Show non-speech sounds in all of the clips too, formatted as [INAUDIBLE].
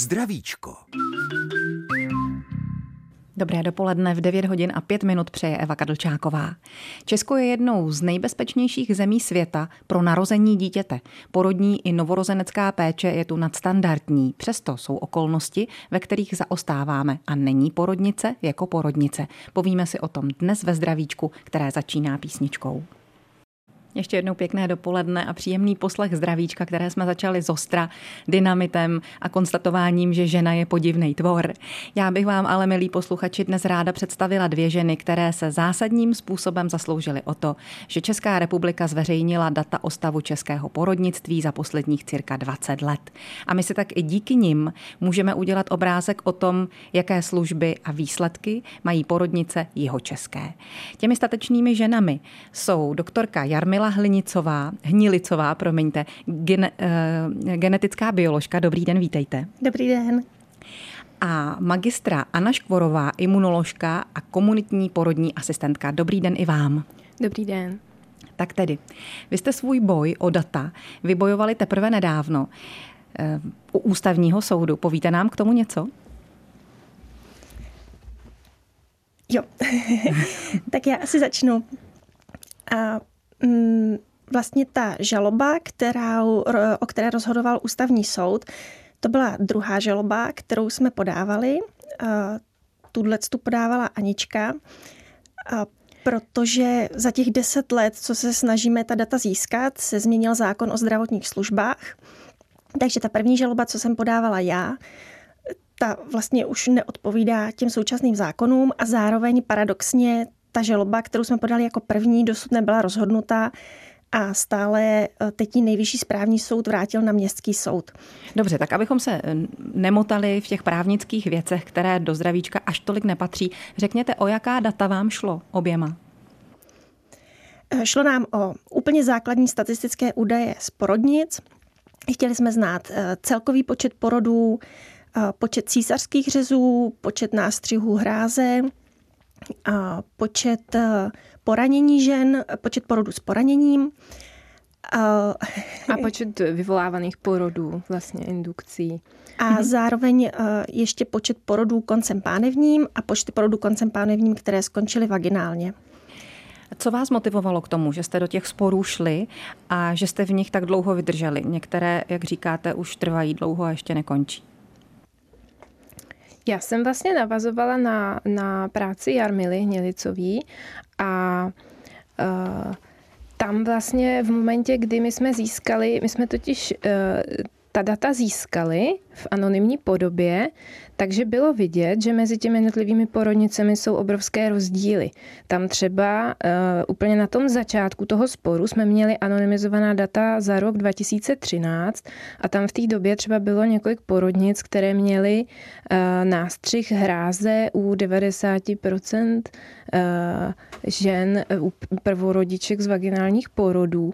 Zdravíčko. Dobré dopoledne v 9 hodin a 5 minut přeje Eva Kadlčáková. Česko je jednou z nejbezpečnějších zemí světa pro narození dítěte. Porodní i novorozenecká péče je tu nadstandardní. Přesto jsou okolnosti, ve kterých zaostáváme a není porodnice jako porodnice. Povíme si o tom dnes ve zdravíčku, které začíná písničkou. Ještě jednou pěkné dopoledne a příjemný poslech zdravíčka, které jsme začali z ostra, dynamitem a konstatováním, že žena je podivný tvor. Já bych vám ale, milí posluchači, dnes ráda představila dvě ženy, které se zásadním způsobem zasloužily o to, že Česká republika zveřejnila data o stavu českého porodnictví za posledních cirka 20 let. A my si tak i díky nim můžeme udělat obrázek o tom, jaké služby a výsledky mají porodnice jeho české. Těmi statečnými ženami jsou doktorka Jarmila Kamila Hlinicová, Hnilicová, promiňte, gen, uh, genetická bioložka. Dobrý den, vítejte. Dobrý den. A magistra Anna Škvorová, imunoložka a komunitní porodní asistentka. Dobrý den i vám. Dobrý den. Tak tedy, vy jste svůj boj o data vybojovali teprve nedávno uh, u ústavního soudu. Povíte nám k tomu něco? Jo, [LAUGHS] tak já asi začnu. A vlastně ta žaloba, která, o které rozhodoval ústavní soud, to byla druhá žaloba, kterou jsme podávali. Tuhle tu podávala Anička, protože za těch deset let, co se snažíme ta data získat, se změnil zákon o zdravotních službách. Takže ta první žaloba, co jsem podávala já, ta vlastně už neodpovídá těm současným zákonům a zároveň paradoxně ta žaloba, kterou jsme podali jako první, dosud nebyla rozhodnutá a stále eh, teď nejvyšší správní soud vrátil na městský soud. Dobře, tak abychom se eh, nemotali v těch právnických věcech, které do zdravíčka až tolik nepatří, řekněte, o jaká data vám šlo oběma? Eh, šlo nám o úplně základní statistické údaje z porodnic. Chtěli jsme znát celkový počet porodů, počet císařských řezů, počet nástřihů hráze, počet eh, poranění žen, počet porodů s poraněním. A počet vyvolávaných porodů, vlastně indukcí. A mhm. zároveň eh, ještě počet porodů koncem pánevním a počty porodů koncem pánevním, které skončily vaginálně. Co vás motivovalo k tomu, že jste do těch sporů šli a že jste v nich tak dlouho vydrželi? Některé, jak říkáte, už trvají dlouho a ještě nekončí. Já jsem vlastně navazovala na, na práci Jarmily Hnělicový a uh, tam vlastně v momentě, kdy my jsme získali, my jsme totiž uh, ta data získali v anonymní podobě, takže bylo vidět, že mezi těmi jednotlivými porodnicemi jsou obrovské rozdíly. Tam třeba uh, úplně na tom začátku toho sporu jsme měli anonymizovaná data za rok 2013 a tam v té době třeba bylo několik porodnic, které měly uh, nástřih hráze u 90% uh, žen, u prvorodiček z vaginálních porodů.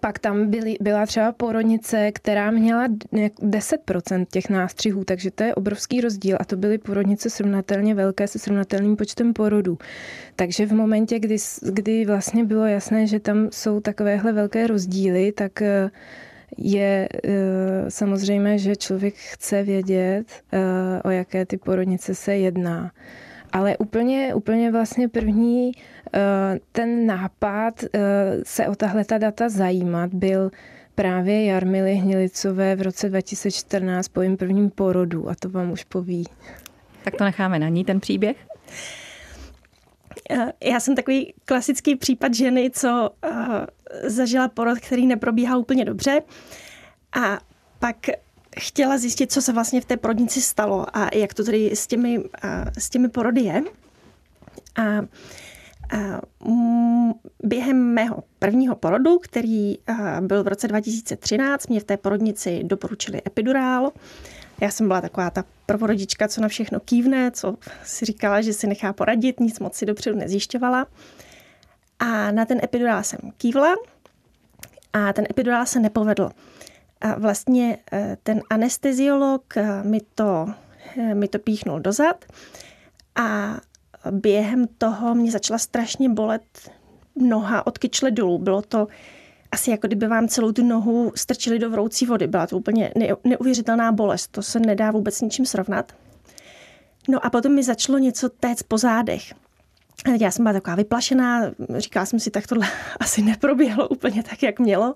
Pak tam byly, byla třeba porodnice, která měla 10% těch nástřihů, takže to je obrovský rozdíl a to byly porodnice srovnatelně velké se srovnatelným počtem porodů. Takže v momentě, kdy, kdy vlastně bylo jasné, že tam jsou takovéhle velké rozdíly, tak eh, je eh, samozřejmě, že člověk chce vědět, eh, o jaké ty porodnice se jedná. Ale úplně, úplně vlastně první Eh, ten nápad eh, se o tahle ta data zajímat byl právě Jarmily Hnilicové v roce 2014 po jejím prvním porodu a to vám už poví. Tak to necháme na ní, ten příběh. Eh, já jsem takový klasický případ ženy, co zažila porod, který neprobíhal úplně dobře a pak chtěla zjistit, co se vlastně v té porodnici stalo a jak to tedy s těmi, s těmi porody je. A Mm, během mého prvního porodu, který byl v roce 2013, mě v té porodnici doporučili epidurál. Já jsem byla taková ta prvorodička, co na všechno kývne, co si říkala, že si nechá poradit, nic moc si dopředu nezjišťovala. A na ten epidurál jsem kývla a ten epidurál se nepovedl. A vlastně e, ten anesteziolog e, mi to, e, mi to píchnul dozad a během toho mě začala strašně bolet noha od kyčle dolů. Bylo to asi jako kdyby vám celou tu nohu strčili do vroucí vody. Byla to úplně neuvěřitelná bolest, to se nedá vůbec ničím srovnat. No a potom mi začalo něco téct po zádech. Já jsem byla taková vyplašená, říkala jsem si, tak tohle [LAUGHS] asi neproběhlo úplně tak, jak mělo.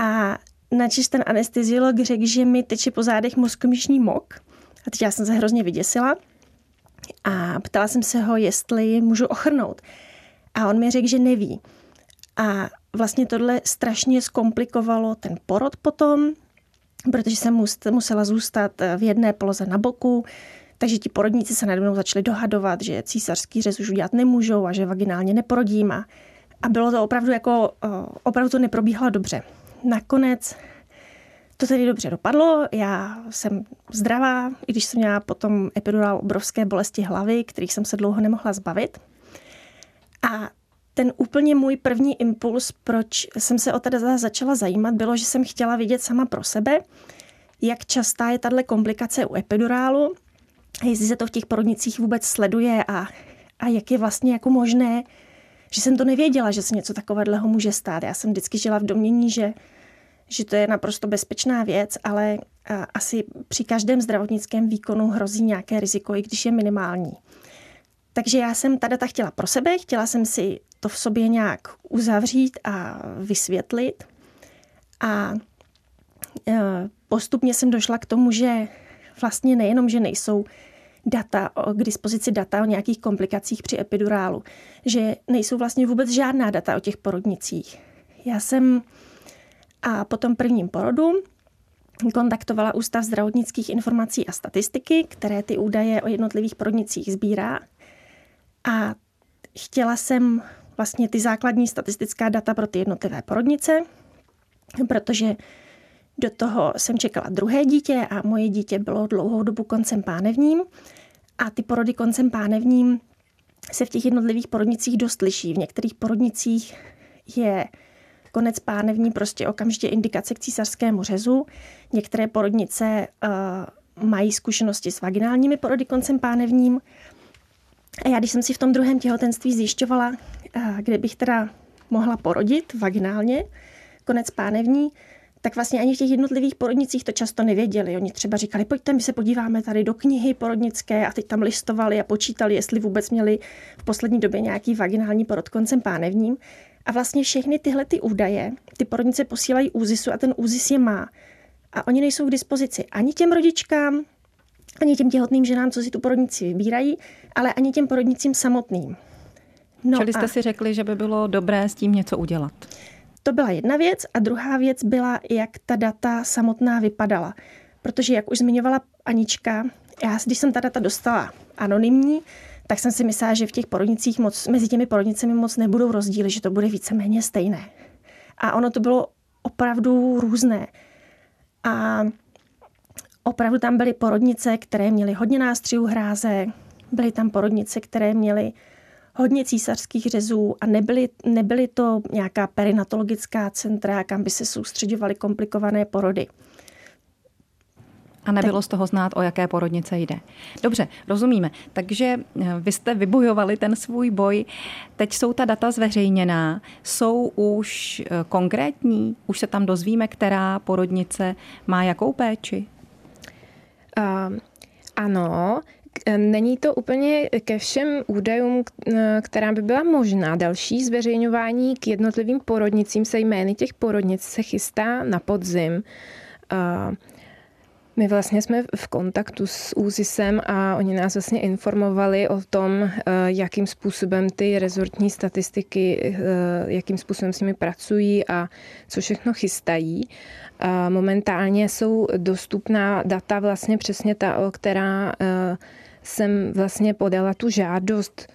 A načež ten anesteziolog řekl, že mi teče po zádech mozkomíšní mok. A teď já jsem se hrozně vyděsila. A ptala jsem se ho, jestli můžu ochrnout. A on mi řekl, že neví. A vlastně tohle strašně zkomplikovalo ten porod potom, protože jsem musela zůstat v jedné poloze na boku, takže ti porodníci se najednou začali dohadovat, že císařský řez už udělat nemůžou a že vaginálně neporodím. A, a bylo to opravdu jako, opravdu to neprobíhalo dobře. Nakonec to tedy dobře dopadlo, já jsem zdravá, i když jsem měla potom epidural obrovské bolesti hlavy, kterých jsem se dlouho nemohla zbavit. A ten úplně můj první impuls, proč jsem se o teda začala zajímat, bylo, že jsem chtěla vidět sama pro sebe, jak častá je tahle komplikace u epidurálu, jestli se to v těch porodnicích vůbec sleduje a, a jak je vlastně jako možné, že jsem to nevěděla, že se něco takového může stát. Já jsem vždycky žila v domění, že, že to je naprosto bezpečná věc, ale asi při každém zdravotnickém výkonu hrozí nějaké riziko, i když je minimální. Takže já jsem ta data chtěla pro sebe, chtěla jsem si to v sobě nějak uzavřít a vysvětlit. A e, postupně jsem došla k tomu, že vlastně nejenom, že nejsou data, k dispozici data o nějakých komplikacích při epidurálu, že nejsou vlastně vůbec žádná data o těch porodnicích. Já jsem a po tom prvním porodu kontaktovala Ústav zdravotnických informací a statistiky, které ty údaje o jednotlivých porodnicích sbírá. A chtěla jsem vlastně ty základní statistická data pro ty jednotlivé porodnice, protože do toho jsem čekala druhé dítě a moje dítě bylo dlouhou dobu koncem pánevním a ty porody koncem pánevním se v těch jednotlivých porodnicích dost liší. V některých porodnicích je konec pánevní prostě okamžitě indikace k císařskému řezu. Některé porodnice uh, mají zkušenosti s vaginálními porody koncem pánevním. A já, když jsem si v tom druhém těhotenství zjišťovala, uh, kde bych teda mohla porodit vaginálně, konec pánevní, tak vlastně ani v těch jednotlivých porodnicích to často nevěděli. Oni třeba říkali, pojďte, my se podíváme tady do knihy porodnické a teď tam listovali a počítali, jestli vůbec měli v poslední době nějaký vaginální porod koncem pánevním. A vlastně všechny tyhle ty údaje, ty porodnice posílají úzisu a ten úzis je má. A oni nejsou k dispozici ani těm rodičkám, ani těm těhotným ženám, co si tu porodnici vybírají, ale ani těm porodnicím samotným. No Čili jste a... si řekli, že by bylo dobré s tím něco udělat. To byla jedna věc a druhá věc byla, jak ta data samotná vypadala. Protože, jak už zmiňovala Anička, já, když jsem ta data dostala anonymní, tak jsem si myslela, že v těch porodnicích moc, mezi těmi porodnicemi moc nebudou rozdíly, že to bude víceméně stejné. A ono to bylo opravdu různé. A opravdu tam byly porodnice, které měly hodně nástřihů hráze, byly tam porodnice, které měly hodně císařských řezů a nebyly, nebyly to nějaká perinatologická centra, kam by se soustředovaly komplikované porody. A nebylo z toho znát, o jaké porodnice jde. Dobře, rozumíme. Takže eh, vy jste vybojovali ten svůj boj. Teď jsou ta data zveřejněná. Jsou už eh, konkrétní? Už se tam dozvíme, která porodnice má jakou péči? Uh, ano, Není to úplně ke všem údajům, která by byla možná. Další zveřejňování k jednotlivým porodnicím se jmény těch porodnic se chystá na podzim. My vlastně jsme v kontaktu s ÚZISem a oni nás vlastně informovali o tom, jakým způsobem ty rezortní statistiky, jakým způsobem s nimi pracují a co všechno chystají. Momentálně jsou dostupná data vlastně přesně ta, o která jsem vlastně podala tu žádost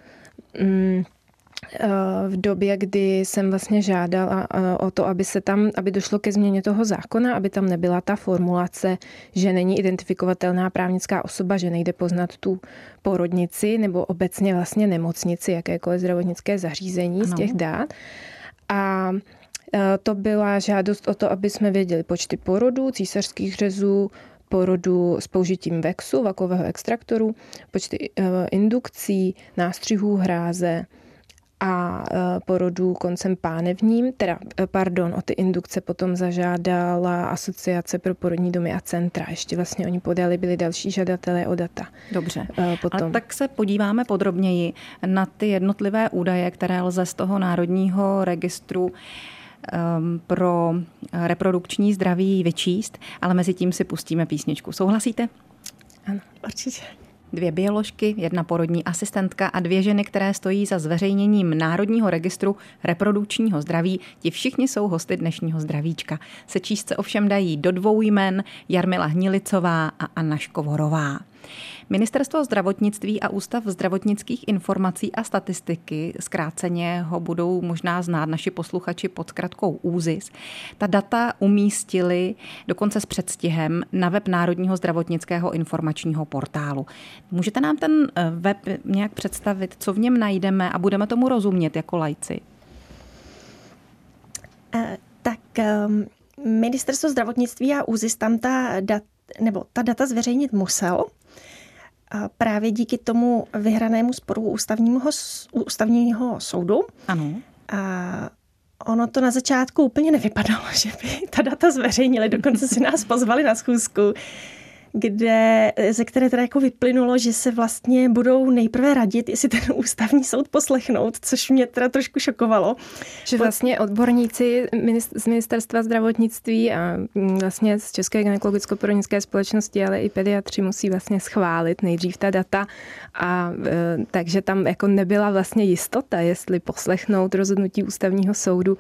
mm, eh, v době, kdy jsem vlastně žádala eh, o to, aby se tam, aby došlo ke změně toho zákona, aby tam nebyla ta formulace, že není identifikovatelná právnická osoba, že nejde poznat tu porodnici nebo obecně vlastně nemocnici, jakékoliv zdravotnické zařízení ano. z těch dát. A eh, to byla žádost o to, aby jsme věděli počty porodů, císařských řezů, porodu s použitím VEXu, vakového extraktoru, počty eh, indukcí, nástřihů hráze a porodů koncem pánevním, teda, pardon, o ty indukce potom zažádala Asociace pro porodní domy a centra. Ještě vlastně oni podali, byli další žadatelé o data. Dobře, potom. Ale tak se podíváme podrobněji na ty jednotlivé údaje, které lze z toho národního registru pro reprodukční zdraví vyčíst, ale mezi tím si pustíme písničku. Souhlasíte? Ano, určitě. Dvě bioložky, jedna porodní asistentka a dvě ženy, které stojí za zveřejněním Národního registru reprodukčního zdraví, ti všichni jsou hosty dnešního zdravíčka. Se čístce ovšem dají do dvou jmen Jarmila Hnilicová a Anna Škovorová. Ministerstvo zdravotnictví a Ústav zdravotnických informací a statistiky, zkráceně ho budou možná znát naši posluchači pod zkratkou ÚZIS, ta data umístili dokonce s předstihem na web Národního zdravotnického informačního portálu. Můžete nám ten eh, web nějak představit, co v něm najdeme a budeme tomu rozumět jako lajci? Eh, tak um, Ministerstvo zdravotnictví a ÚZIS tam ta dat, nebo ta data zveřejnit musel, právě díky tomu vyhranému sporu ústavního, ústavního soudu. Ano. A ono to na začátku úplně nevypadalo, [LAUGHS] že by ta data zveřejnili, dokonce si nás pozvali na schůzku kde, ze které teda jako vyplynulo, že se vlastně budou nejprve radit, jestli ten ústavní soud poslechnout, což mě teda trošku šokovalo. Že vlastně odborníci z ministerstva zdravotnictví a mm, vlastně z České gynekologicko-porodnické společnosti, ale i pediatři musí vlastně schválit nejdřív ta data a e, takže tam jako nebyla vlastně jistota, jestli poslechnout rozhodnutí ústavního soudu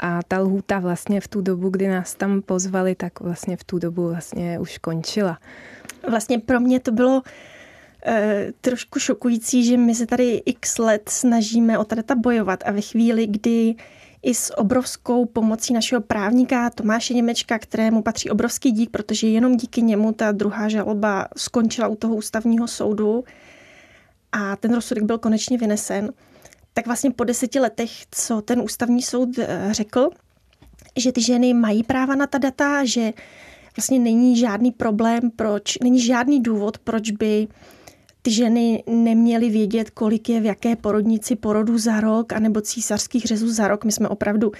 a ta lhůta vlastně v tu dobu, kdy nás tam pozvali, tak vlastně v tu dobu vlastně už končila. Vlastně pro mě to bylo e, trošku šokující, že my se tady x let snažíme o ta data bojovat a ve chvíli, kdy i s obrovskou pomocí našeho právníka Tomáše Němečka, kterému patří obrovský dík, protože jenom díky němu ta druhá žaloba skončila u toho ústavního soudu a ten rozsudek byl konečně vynesen, tak vlastně po deseti letech, co ten ústavní soud eh, řekl, že ty ženy mají práva na ta data, že vlastně není žádný problém, proč, není žádný důvod, proč by ty ženy neměly vědět, kolik je v jaké porodnici porodu za rok, anebo císařských řezů za rok. My jsme opravdu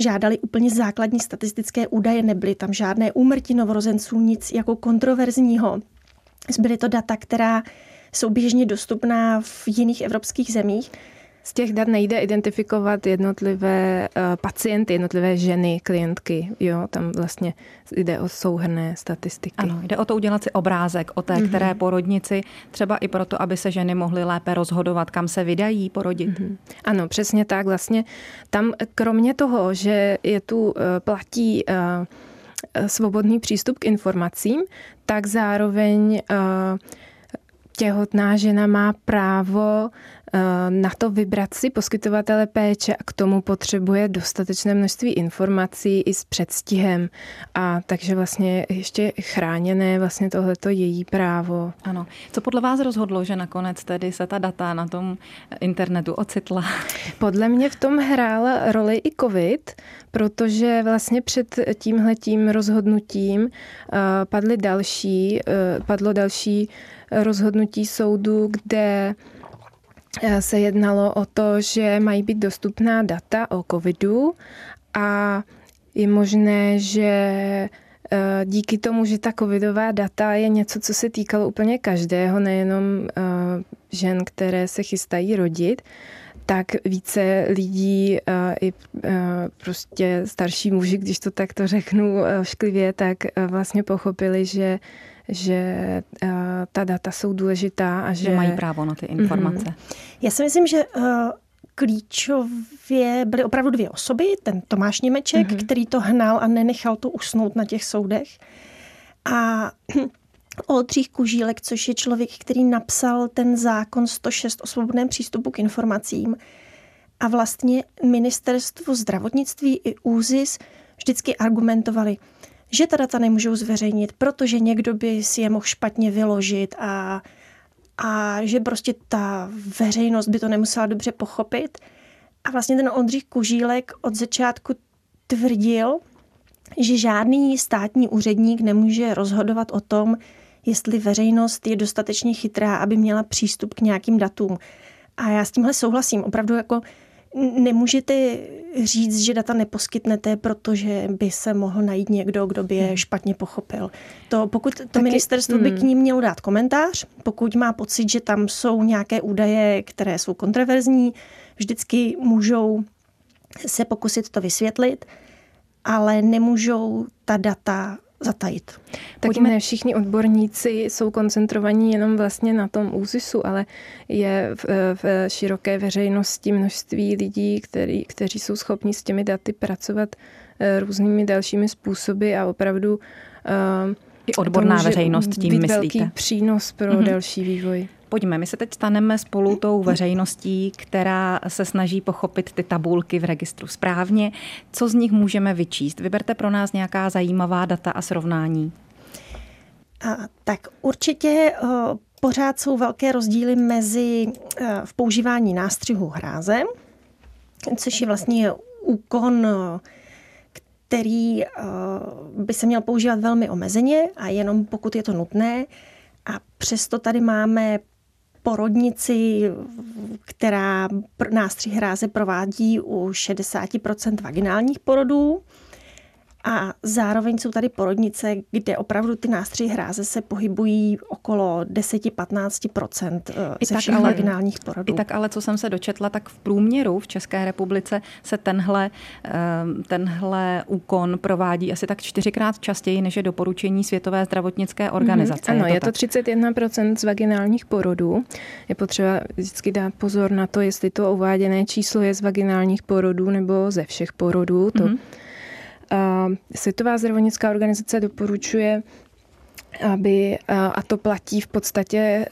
žádali úplně základní statistické údaje, nebyly tam žádné úmrtí novorozenců, nic jako kontroverzního. Zbyly to data, která jsou běžně dostupná v jiných evropských zemích. Z těch dat nejde identifikovat jednotlivé uh, pacienty, jednotlivé ženy, klientky. Jo, tam vlastně jde o souhrné statistiky. Ano, jde o to udělat si obrázek o té, mm-hmm. které porodnici, třeba i proto, aby se ženy mohly lépe rozhodovat, kam se vydají porodit. Mm-hmm. Ano, přesně tak. Vlastně tam kromě toho, že je tu uh, platí uh, svobodný přístup k informacím, tak zároveň těhotná žena má právo eh, na to vybrat si poskytovatele péče a k tomu potřebuje dostatečné množství informací i s předstihem. A takže vlastně ještě chráněné vlastně tohleto její právo. Ano. Co podle vás rozhodlo, že nakonec tedy se ta data na tom internetu ocitla? Podle mě v tom hrál roli i covid, protože vlastně před tímhletím rozhodnutím eh, padly další, eh, padlo další rozhodnutí soudu, kde eh, se jednalo o to, že mají být dostupná data o covidu a je možné, že eh, díky tomu, že ta covidová data je něco, co se týkalo úplně každého, nejenom eh, žen, které se chystají rodit, tak více lidí i prostě starší muži, když to takto řeknu šklivě, tak vlastně pochopili, že že uh, ta data jsou důležitá a že... že mají právo na ty informace. Mm-hmm. Já si myslím, že uh, klíčově byly opravdu dvě osoby. Ten Tomáš Němeček, mm-hmm. který to hnal a nenechal to usnout na těch soudech. A [CLEARS THROAT] Oldřich Kužílek, což je člověk, který napsal ten zákon 106 o svobodném přístupu k informacím. A vlastně ministerstvo zdravotnictví i ÚZIS vždycky argumentovali, že ta data nemůžou zveřejnit, protože někdo by si je mohl špatně vyložit a, a že prostě ta veřejnost by to nemusela dobře pochopit. A vlastně ten Ondřich Kužílek od začátku tvrdil, že žádný státní úředník nemůže rozhodovat o tom, jestli veřejnost je dostatečně chytrá, aby měla přístup k nějakým datům. A já s tímhle souhlasím. Opravdu jako nemůžete říct, že data neposkytnete, protože by se mohl najít někdo, kdo by je hmm. špatně pochopil. To, pokud to Taky, ministerstvo by hmm. k ním mělo dát komentář, pokud má pocit, že tam jsou nějaké údaje, které jsou kontroverzní, vždycky můžou se pokusit to vysvětlit, ale nemůžou ta data zatajit. Taky Pojďme... ne všichni odborníci jsou koncentrovaní jenom vlastně na tom úzisu, ale je v, v široké veřejnosti množství lidí, který, kteří jsou schopni s těmi daty pracovat eh, různými dalšími způsoby a opravdu uh, i odborná veřejnost tím být myslíte? velký přínos pro mm-hmm. další vývoj. Pojďme, my se teď staneme spolu tou veřejností, která se snaží pochopit ty tabulky v registru správně. Co z nich můžeme vyčíst? Vyberte pro nás nějaká zajímavá data a srovnání. A, tak určitě o, pořád jsou velké rozdíly mezi eh, v používání nástřihu hráze, což je vlastně úkon, který by se měl používat velmi omezeně a jenom pokud je to nutné. A přesto tady máme porodnici, která nástřih hráze provádí u 60% vaginálních porodů. A zároveň jsou tady porodnice, kde opravdu ty nástřihy hráze se pohybují okolo 10-15% eh, ze všech ale, vaginálních porodů. I tak ale, co jsem se dočetla, tak v průměru v České republice se tenhle, eh, tenhle úkon provádí asi tak čtyřikrát častěji, než je doporučení Světové zdravotnické mhm. organizace. Mm-hmm. Ano, je to, je to 31% z vaginálních porodů. Je potřeba vždycky dát pozor na to, jestli to uváděné číslo je z vaginálních porodů nebo ze všech porodů. To mm-hmm Světová zdravotnická organizace doporučuje aby, a to platí v podstatě e,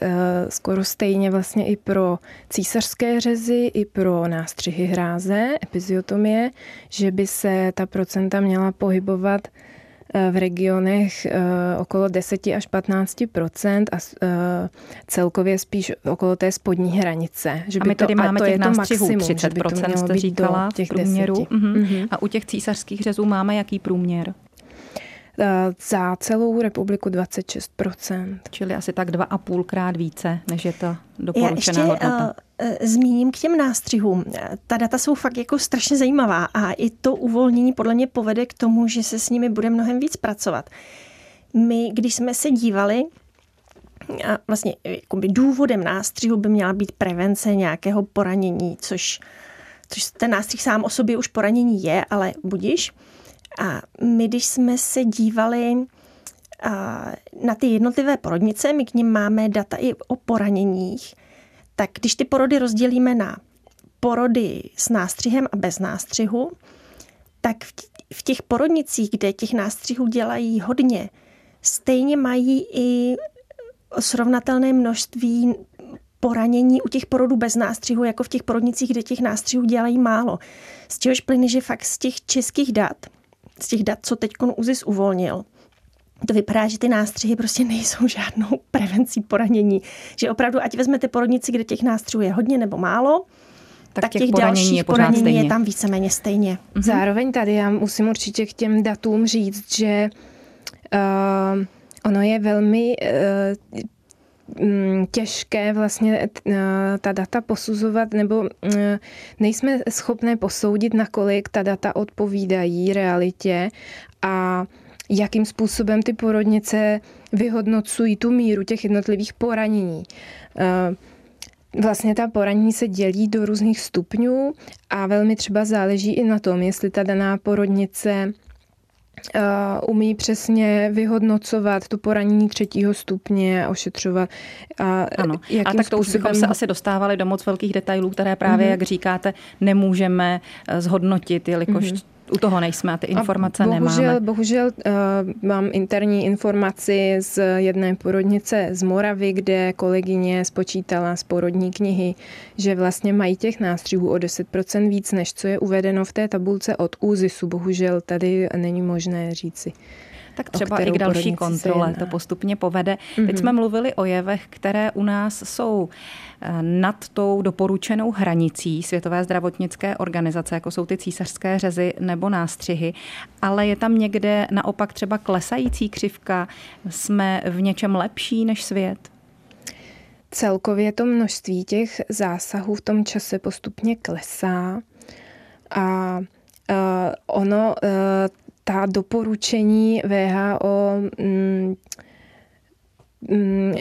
skoro stejně vlastně i pro císařské řezy, i pro nástřihy hráze, epiziotomie, že by se ta procenta měla pohybovat v regionech eh, okolo 10 až 15% a eh, celkově spíš okolo té spodní hranice. Že by a my tady to, máme to těch nástřihů 30 jste říkala v průměru. Uh-huh. A u těch císařských řezů máme jaký průměr? Za celou republiku 26%. Čili asi tak dva a půlkrát více, než je to doporučená Já ještě, hodnota. Uh, zmíním k těm nástřihům. Ta data jsou fakt jako strašně zajímavá a i to uvolnění podle mě povede k tomu, že se s nimi bude mnohem víc pracovat. My, když jsme se dívali, a vlastně jakoby důvodem nástřihu by měla být prevence nějakého poranění, což, což ten nástřih sám o sobě už poranění je, ale budiš. A my, když jsme se dívali na ty jednotlivé porodnice, my k ním máme data i o poraněních, tak když ty porody rozdělíme na porody s nástřihem a bez nástřihu, tak v těch porodnicích, kde těch nástřihů dělají hodně, stejně mají i srovnatelné množství poranění u těch porodů bez nástřihu, jako v těch porodnicích, kde těch nástřihů dělají málo. Z čehož plyne, že fakt z těch českých dat, z těch dat, co teď UZIS uvolnil, to vypadá, že ty nástřihy prostě nejsou žádnou [LAUGHS] prevencí poranění. Že opravdu, ať vezmete porodnici, kde těch nástřihů je hodně nebo málo, tak, tak těch, těch dalších je poranění stejně. je tam víceméně stejně. Mhm. Zároveň tady já musím určitě k těm datům říct, že uh, ono je velmi uh, těžké vlastně ta data posuzovat, nebo nejsme schopné posoudit, nakolik ta data odpovídají realitě a jakým způsobem ty porodnice vyhodnocují tu míru těch jednotlivých poranění. Eh, vlastně ta poranění se dělí do různých stupňů a velmi třeba záleží i na tom, jestli ta daná porodnice Uh, umí přesně vyhodnocovat to poranění třetího stupně, ošetřovat. A ano, a tak to už bychom se asi dostávali do moc velkých detailů, které právě, uh-huh. jak říkáte, nemůžeme eh, zhodnotit, jelikož uh-huh u toho nejsme a ty informace a bohužel, nemáme. Bohužel uh, mám interní informaci z jedné porodnice z Moravy, kde kolegyně spočítala z porodní knihy, že vlastně mají těch nástřihů o 10% víc, než co je uvedeno v té tabulce od ÚZISu. Bohužel tady není možné říci. Tak třeba i k další kontrole to postupně povede. Mm-hmm. Teď mhm. jsme mluvili o jevech, které u nás jsou eh, nad tou doporučenou hranicí Světové zdravotnické organizace, jako jsou ty císařské řezy nebo nástřihy, ale je tam někde naopak třeba klesající křivka, jsme v něčem lepší než svět? Celkově to množství těch zásahů v tom čase postupně klesá. A ono, ta doporučení VHO mm, mm,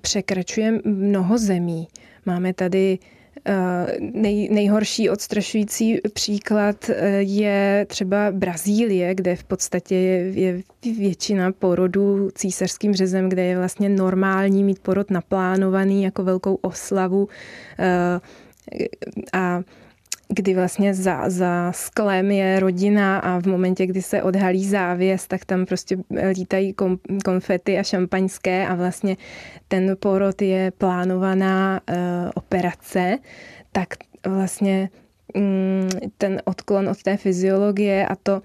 překračuje mnoho zemí. Máme tady Eh, nej, nejhorší odstrašující příklad eh, je třeba Brazílie, kde v podstatě je, je většina porodů císařským řezem, kde je vlastně normální mít porod naplánovaný jako velkou oslavu a kdy vlastně za, za sklem je rodina a v momentě, kdy se odhalí závěs, tak tam prostě lítají kom, konfety a šampaňské a vlastně ten porod je plánovaná uh, operace, tak vlastně um, ten odklon od té fyziologie a to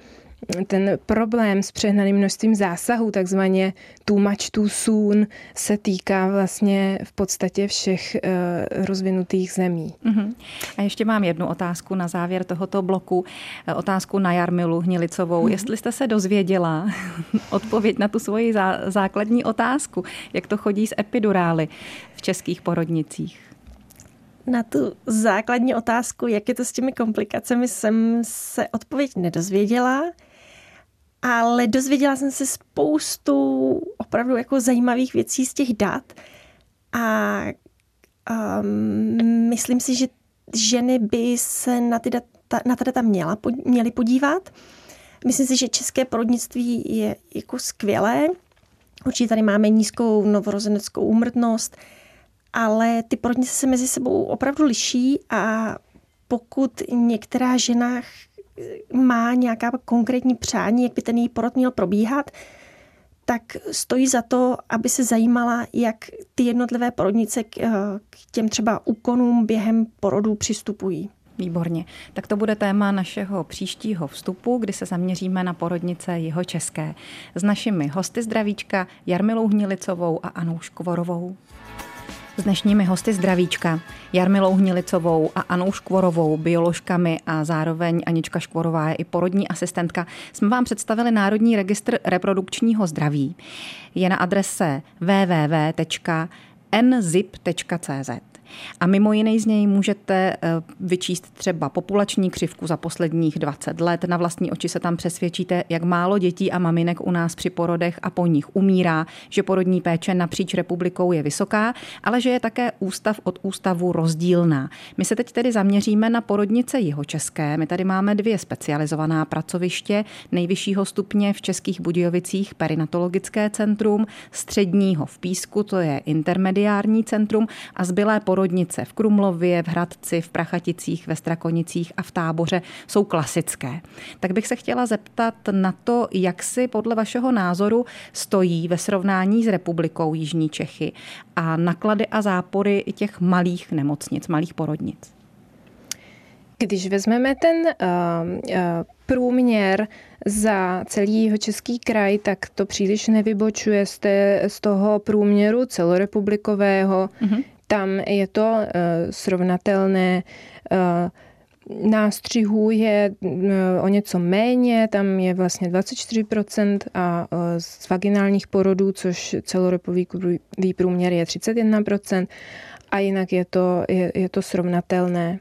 ten problém s přehnaným množstvím zásahů, takzvaně too much too soon, se týká vlastně v podstatě všech uh, rozvinutých zemí. Uh-huh. A ještě mám jednu otázku na závěr tohoto bloku. Eh, otázku na Jarmilu Hnilicovou. Uh-huh. Jestli jste se dozvěděla [LAUGHS] odpověď na tu svoji zá- základní otázku, jak to chodí s epidurály v českých porodnicích? Na tu základní otázku, jak je to s těmi komplikacemi, jsem se odpověď nedozvěděla ale dozvěděla jsem se spoustu opravdu jako zajímavých věcí z těch dat a um, myslím si, že ženy by se na ty data, na ta data měla, měly podívat. Myslím si, že české porodnictví je jako skvělé. Určitě tady máme nízkou novorozeneckou úmrtnost, ale ty porodnice se mezi sebou opravdu liší a pokud některá žena má nějaká konkrétní přání, jak by ten její porod měl probíhat, tak stojí za to, aby se zajímala, jak ty jednotlivé porodnice k, eh, k těm třeba úkonům během porodu přistupují. Výborně. Tak to bude téma našeho příštího vstupu, kdy se zaměříme na porodnice jeho české. S našimi hosty zdravíčka Jarmilou Hnilicovou a Anou Škvorovou. S dnešními hosty zdravíčka Jarmilou Hnilicovou a Anou Škvorovou, bioložkami a zároveň Anička Škvorová je i porodní asistentka, jsme vám představili Národní registr reprodukčního zdraví. Je na adrese www.nzip.cz. A mimo jiné z něj můžete eh, vyčíst třeba populační křivku za posledních 20 let. Na vlastní oči se tam přesvědčíte, jak málo dětí a maminek u nás při porodech a po nich umírá, že porodní péče napříč republikou je vysoká, ale že je také ústav od ústavu rozdílná. My se teď tedy zaměříme na porodnice Jihočeské. My tady máme dvě specializovaná pracoviště nejvyššího stupně v Českých Budějovicích perinatologické centrum, středního v Písku, to je intermediární centrum a zbylé porodnice porodnice v Krumlově, v Hradci, v Prachaticích, ve Strakonicích a v Táboře jsou klasické. Tak bych se chtěla zeptat na to, jak si podle vašeho názoru stojí ve srovnání s republikou Jižní Čechy a naklady a zápory těch malých nemocnic, malých porodnic. Když vezmeme ten uh, uh, průměr za celý jeho český kraj, tak to příliš nevybočuje z, té, z toho průměru celorepublikového. Mm-hmm. Tam je to uh, srovnatelné. Uh, nástřihů je o něco méně, tam je vlastně 24% a z vaginálních porodů, což celorepový průměr je 31% a jinak je to, je, je to srovnatelné.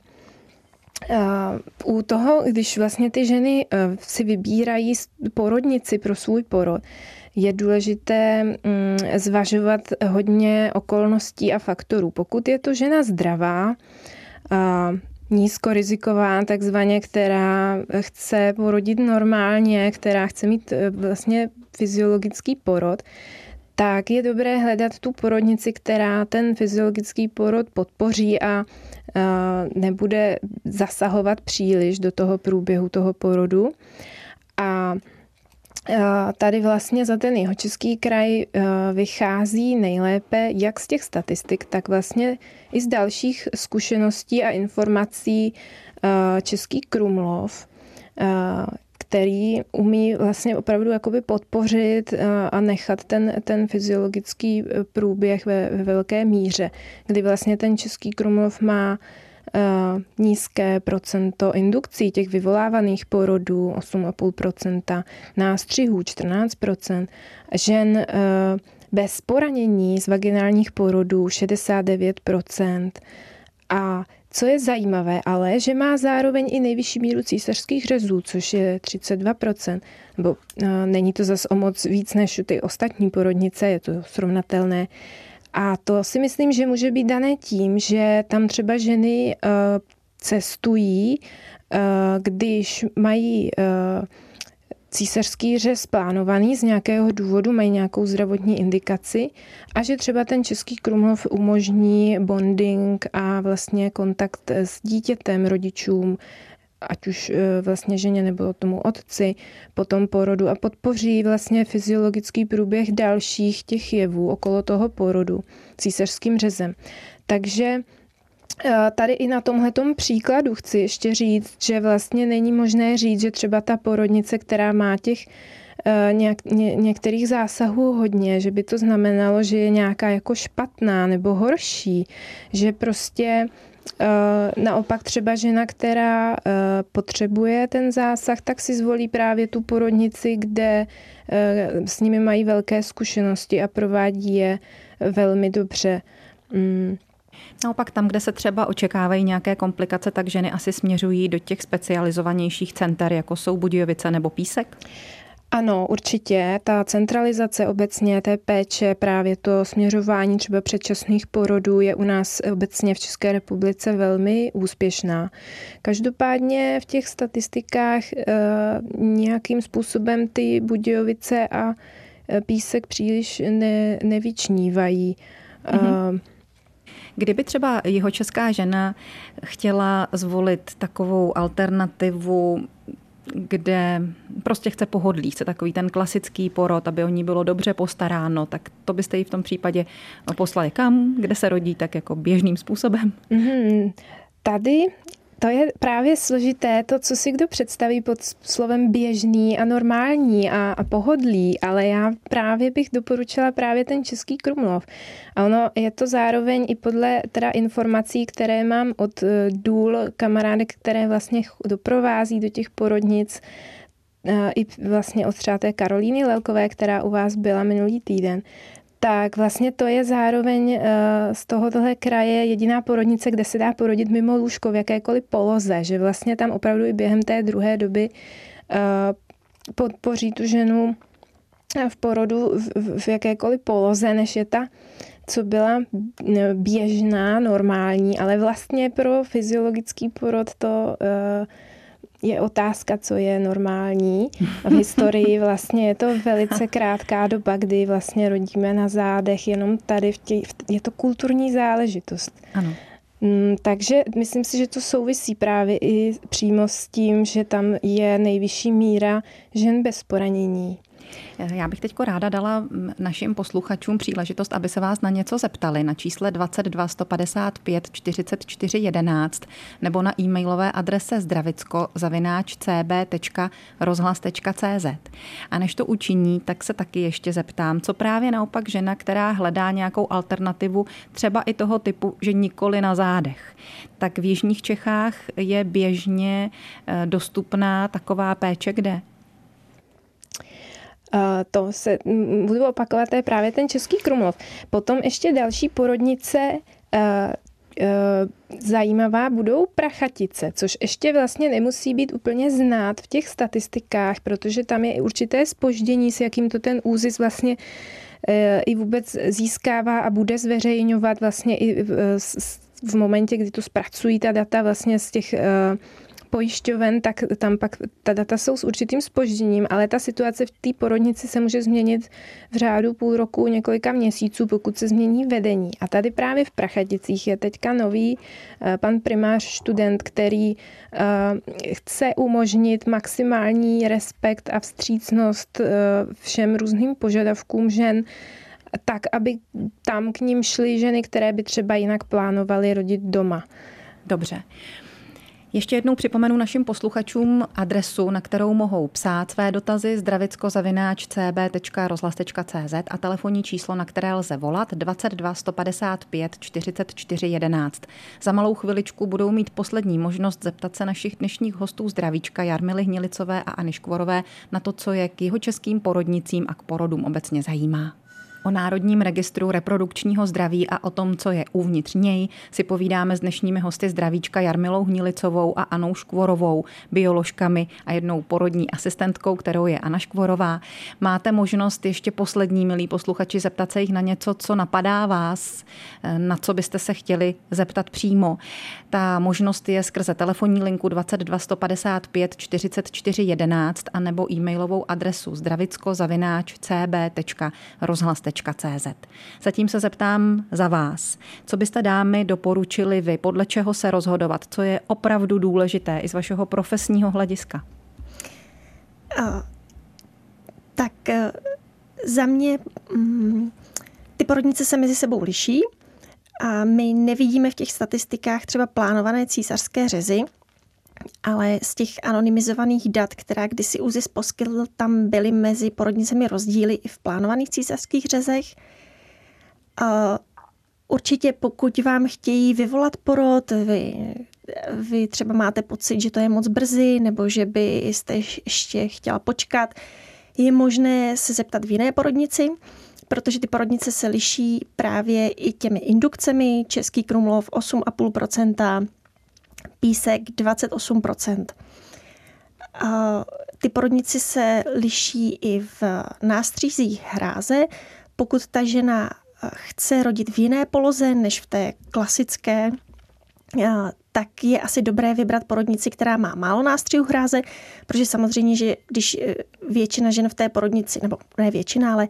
U toho, když vlastně ty ženy si vybírají porodnici pro svůj porod, je důležité mm, zvažovat hodně okolností a faktorů. Pokud je to žena zdravá, nízkoriziková, takzvaně, která chce porodit normálně, která chce mít e, vlastně fyziologický porod, tak je dobré hledat tu porodnici, která ten fyziologický porod podpoří a nebude zasahovat příliš do toho průběhu toho porodu. A Tady vlastně za ten jeho český kraj vychází nejlépe jak z těch statistik, tak vlastně i z dalších zkušeností a informací Český Krumlov, který umí vlastně opravdu jakoby podpořit a nechat ten, ten fyziologický průběh ve, ve velké míře, kdy vlastně ten Český Krumlov má Eh, nízké procento indukcí, těch vyvolávaných porodů 8,5%, nástřihů 14%, žen eh, bez poranění z vaginálních porodů 69%. A co je zajímavé, ale že má zároveň i nejvyšší míru císařských řezů, což je 32%, nebo uh, není to zas o moc víc než ty ostatní porodnice, je to srovnatelné. A to si myslím, že může být dané tím, že tam třeba ženy uh, cestují, uh, když mají císařský řez plánovaný z nějakého důvodu, mají nějakou zdravotní indikaci a že třeba ten český Krumlov umožní bonding a vlastně kontakt s dítětem, rodičům, ať už e, vlastně ženě nebo tomu otci, potom porodu a podpoří vlastně fyziologický průběh dalších těch jevů okolo toho porodu císařským řezem. Takže tady i na tomhle příkladu chci ještě říct, že vlastně není možné říct, že třeba ta porodnice, která má těch eh, nějak, ně, některých zásahů hodně, že by to znamenalo, že je nějaká jako špatná nebo horší, že prostě Uh, naopak třeba žena, která potřebuje ten zásah, tak si zvolí právě tu porodnici, kde s nimi mají velké zkušenosti a provádí je velmi dobře. Naopak tam, kde se třeba očekávají nějaké komplikace, tak ženy asi směřují do těch specializovanějších center, jako jsou Budějovice nebo Písek? Ano, určitě. Ta centralizace obecně té péče, právě to směřování třeba předčasných porodů je u nás obecně v České republice velmi úspěšná. Každopádně v těch statistikách e, nějakým způsobem ty Budějovice a eh, Písek příliš ne, nevyčnívají. Mm-hmm. E, Kdyby třeba jeho česká žena chtěla zvolit takovou alternativu, kde prostě chce pohodlí, chce takový ten klasický porod, aby o ní bylo dobře postaráno, tak to byste ji v tom případě poslali kam, kde se rodí, tak jako běžným způsobem? Mm-hmm. Tady to je právě složité, to, co si kdo představí pod slovem běžný a normální a, a pohodlí, ale já právě bych doporučila právě ten český Krumlov. A ono je to zároveň i podle teda informací, které mám od eh, důl kamarádek, které vlastně doprovází do těch porodnic, eh, i vlastně od třeba té Karolíny Lelkové, která u vás byla minulý týden, tak vlastně to je zároveň eh, z tohohle kraje jediná porodnice, kde se dá porodit mimo lůžko v jakékoliv poloze, že vlastně tam opravdu i během té druhé doby eh, podpoří tu ženu v porodu v jakékoliv poloze, než je ta, co byla běžná, normální, ale vlastně pro fyziologický porod to je otázka, co je normální. V historii vlastně je to velice [LAUGHS] krátká doba, kdy vlastně rodíme na zádech, jenom tady v tě, je to kulturní záležitost. Ano. Mm, takže myslím si, že to souvisí právě i přímo s tím, že tam je nejvyšší míra žen bez poranění. Já bych teď ráda dala našim posluchačům příležitost, aby se vás na něco zeptali na čísle 22 155 44 11 nebo na e-mailové adrese zdravicko cb.rozhlas.cz. A než to učiní, tak se taky ještě zeptám, co právě naopak žena, která hledá nějakou alternativu, třeba i toho typu, že nikoli na zádech. Tak v Jižních Čechách je běžně eh, dostupná taková péče kde? To se budu opakovat, to je právě ten Český Krumlov. Potom ještě další porodnice zajímavá budou prachatice, což ještě vlastně nemusí být úplně znát v těch statistikách, protože tam je určité spoždění, s jakým to ten úzis vlastně i vůbec získává a bude zveřejňovat vlastně i v momentě, kdy to zpracují ta data vlastně z těch pojišťoven, tak tam pak ta data jsou s určitým spožděním, ale ta situace v té porodnici se může změnit v řádu půl roku, několika měsíců, pokud se změní vedení. A tady právě v Prachaticích je teďka nový eh, pan primář student, který eh, chce umožnit maximální respekt a vstřícnost eh, všem různým požadavkům žen, tak, aby tam k ním šly ženy, které by třeba jinak plánovaly rodit doma. Dobře. Ještě jednou připomenu našim posluchačům adresu, na kterou mohou psát své dotazy zdravicko.cb.rozhlas.cz a telefonní číslo, na které lze volat 22 155 44 11. Za malou chviličku budou mít poslední možnost zeptat se našich dnešních hostů zdravíčka Jarmily Hnilicové a Aniškvorové na to, co je k jeho českým porodnicím a k porodům obecně zajímá. O Národním registru reprodukčního zdraví a o tom, co je uvnitř něj, si povídáme s dnešními hosty zdravíčka Jarmilou Hnilicovou a Anou Škvorovou, bioložkami a jednou porodní asistentkou, kterou je Ana Škvorová. Máte možnost ještě poslední, milí posluchači, zeptat se jich na něco, co napadá vás, na co byste se chtěli zeptat přímo. Ta možnost je skrze telefonní linku 22 155 44 11 a nebo e-mailovou adresu zdravicko-cb.rozhlas.cz www.cz. Zatím se zeptám za vás. Co byste dámy doporučili vy? Podle čeho se rozhodovat? Co je opravdu důležité i z vašeho profesního hlediska? Uh, tak uh, za mě um, ty porodnice se mezi sebou liší a my nevidíme v těch statistikách třeba plánované císařské řezy, ale z těch anonymizovaných dat, která kdysi ÚZIS poskytl, tam byly mezi porodnicemi rozdíly i v plánovaných císařských řezech. Určitě pokud vám chtějí vyvolat porod, vy, vy třeba máte pocit, že to je moc brzy, nebo že byste ještě chtěla počkat, je možné se zeptat v jiné porodnici, protože ty porodnice se liší právě i těmi indukcemi. Český Krumlov 8,5%, písek 28%. Ty porodnici se liší i v nástřízích hráze. Pokud ta žena chce rodit v jiné poloze než v té klasické, tak je asi dobré vybrat porodnici, která má málo nástřihu hráze, protože samozřejmě, že když e, většina žen v té porodnici, nebo ne většina, ale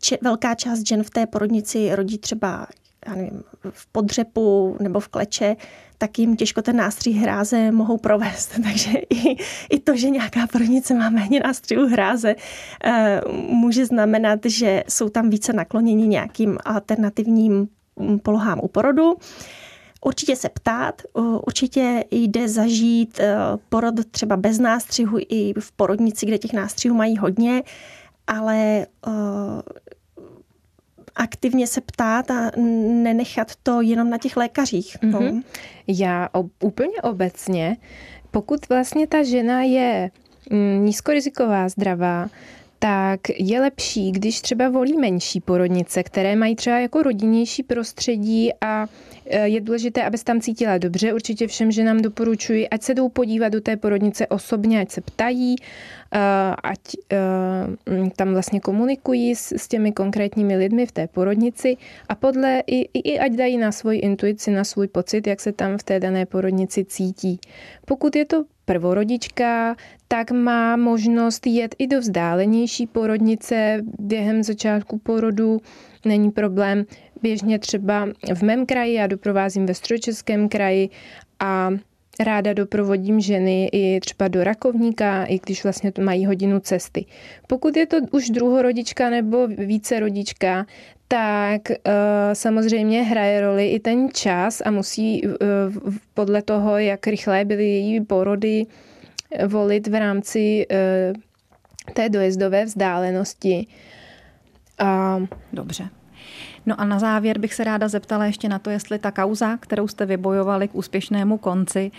če, velká část žen v té porodnici rodí třeba já nevím, v podřepu nebo v kleče, tak jim těžko ten nástřih hráze mohou provést. [LAUGHS] Takže i, i to, že nějaká porodnice má méně nástřihu hráze, eh, může znamenat, že jsou tam více nakloněni nějakým alternativním polohám u porodu. Určitě se ptát, určitě jde zažít eh, porod třeba bez nástřihu i v porodnici, kde těch nástřihů mají hodně, ale eh, aktivně se ptát a nenechat to jenom na těch lékařích. Mm-hmm. Já ob, úplně obecně, pokud vlastně ta žena je mm, nízkoriziková, zdravá, tak je lepší, když třeba volí menší porodnice, které mají třeba jako rodinnější prostředí a je důležité, aby se tam cítila dobře. Určitě všem ženám doporučuji, ať se jdou podívat do té porodnice osobně, ať se ptají, e, ať e, tam vlastně komunikují s, s těmi konkrétními lidmi v té porodnici a podle i, i ať dají na svoji intuici, na svůj pocit, jak se tam v té dané porodnici cítí. Pokud je to prvorodička, tak má možnost jet i do vzdálenější porodnice během začátku porodu. Není problém. Běžně třeba v mém kraji, já doprovázím ve středočeském kraji a ráda doprovodím ženy i třeba do rakovníka, i když vlastně mají hodinu cesty. Pokud je to už druhorodička nebo více rodička, tak uh, samozřejmě hraje roli i ten čas a musí uh, podle toho, jak rychlé byly její porody, volit v rámci té dojezdové vzdálenosti. Dobře. No a na závěr bych se ráda zeptala ještě na to, jestli ta kauza, kterou jste vybojovali k úspěšnému konci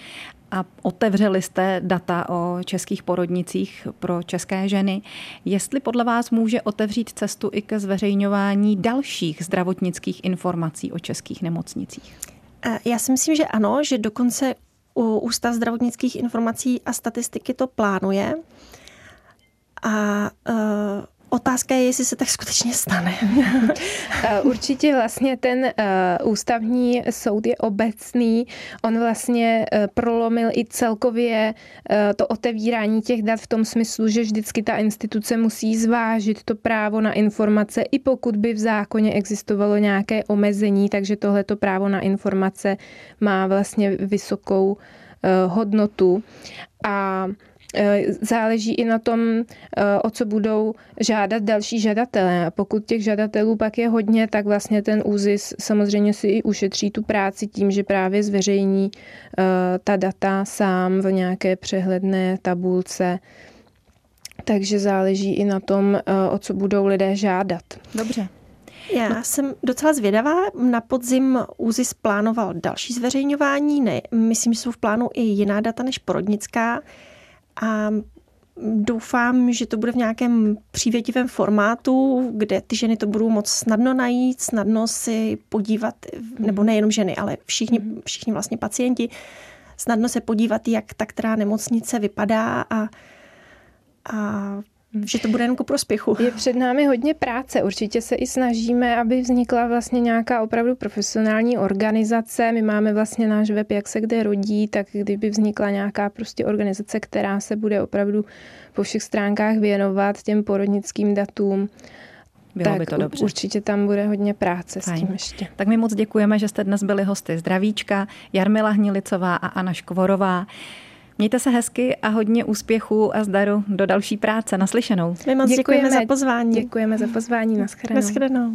a otevřeli jste data o českých porodnicích pro české ženy, jestli podle vás může otevřít cestu i ke zveřejňování dalších zdravotnických informací o českých nemocnicích? Já si myslím, že ano, že dokonce u Ústav zdravotnických informací a statistiky to plánuje. A uh, Otázka je, jestli se tak skutečně stane. [LAUGHS] Eh, určitě vlastně ten uh, ústavní soud je obecný. On vlastně uh, prolomil i celkově to otevírání těch dat v tom smyslu, že vždycky ta instituce musí zvážit to právo na informace, i pokud by v zákoně existovalo nějaké omezení, takže tohleto právo na informace má vlastně vysokou hodnotu. A Eh, záleží i na tom, eh, o co budou žádat další žadatelé. A pokud těch žadatelů pak je hodně, tak vlastně ten úzis samozřejmě si i ušetří tu práci tím, že právě zveřejní eh, ta data sám v nějaké přehledné tabulce. Takže záleží i na tom, o co budou lidé žádat. Dobře. Já no. jsem docela zvědavá. Na podzim ÚZIS plánoval další zveřejňování. Ne, myslím, že jsou v plánu i jiná data než porodnická. A doufám, že to bude v nějakém přívětivém formátu, kde ty ženy to budou moc snadno najít, snadno si podívat, nebo nejenom ženy, ale všichni, všichni vlastně pacienti, snadno se podívat, jak ta která nemocnice vypadá a, a že to bude jen ku prospěchu. Je před námi hodně práce. Určitě se i snažíme, aby vznikla vlastně nějaká opravdu profesionální organizace. My máme vlastně náš web, jak se kde rodí, tak kdyby vznikla nějaká prostě organizace, která se bude opravdu po všech stránkách věnovat těm porodnickým datům, bylo tak by to dobře. určitě tam bude hodně práce Fajn. s tím ještě. Tak my moc děkujeme, že jste dnes byli hosty Zdravíčka, Jarmila Hnilicová a Anna Škvorová. Mějte se hezky a hodně úspěchů a zdaru do další práce. Naslyšenou. My moc děkujeme, děkujeme za pozvání. Děkujeme za pozvání. Naschledanou. Naschledanou.